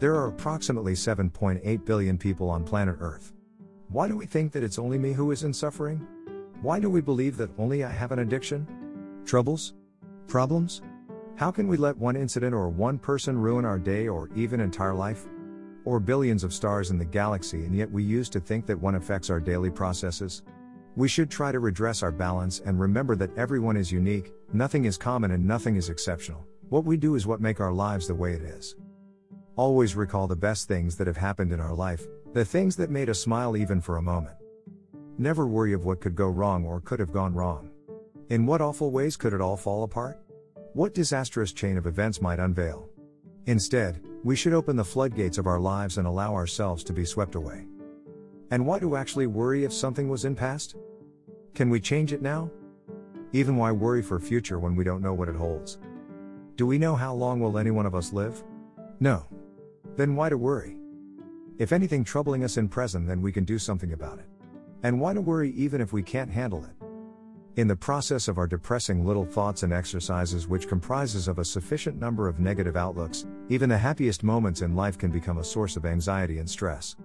There are approximately 7.8 billion people on planet Earth. Why do we think that it's only me who is in suffering? Why do we believe that only I have an addiction? Troubles? Problems? How can we let one incident or one person ruin our day or even entire life? Or billions of stars in the galaxy, and yet we used to think that one affects our daily processes? We should try to redress our balance and remember that everyone is unique, nothing is common, and nothing is exceptional. What we do is what make our lives the way it is. Always recall the best things that have happened in our life, the things that made us smile even for a moment. Never worry of what could go wrong or could have gone wrong. In what awful ways could it all fall apart? What disastrous chain of events might unveil? Instead, we should open the floodgates of our lives and allow ourselves to be swept away. And why do actually worry if something was in past? Can we change it now? Even why worry for future when we don't know what it holds? Do we know how long will any one of us live? No. Then why to worry? If anything troubling us in present, then we can do something about it. And why to worry even if we can't handle it? In the process of our depressing little thoughts and exercises which comprises of a sufficient number of negative outlooks, even the happiest moments in life can become a source of anxiety and stress.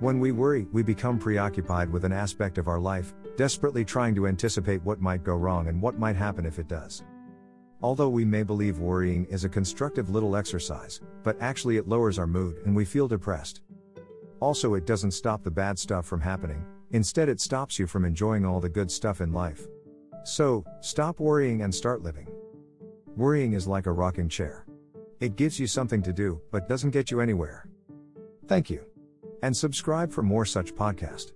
When we worry, we become preoccupied with an aspect of our life, desperately trying to anticipate what might go wrong and what might happen if it does. Although we may believe worrying is a constructive little exercise, but actually it lowers our mood and we feel depressed. Also, it doesn't stop the bad stuff from happening, instead, it stops you from enjoying all the good stuff in life. So, stop worrying and start living. Worrying is like a rocking chair. It gives you something to do, but doesn't get you anywhere. Thank you. And subscribe for more such podcast.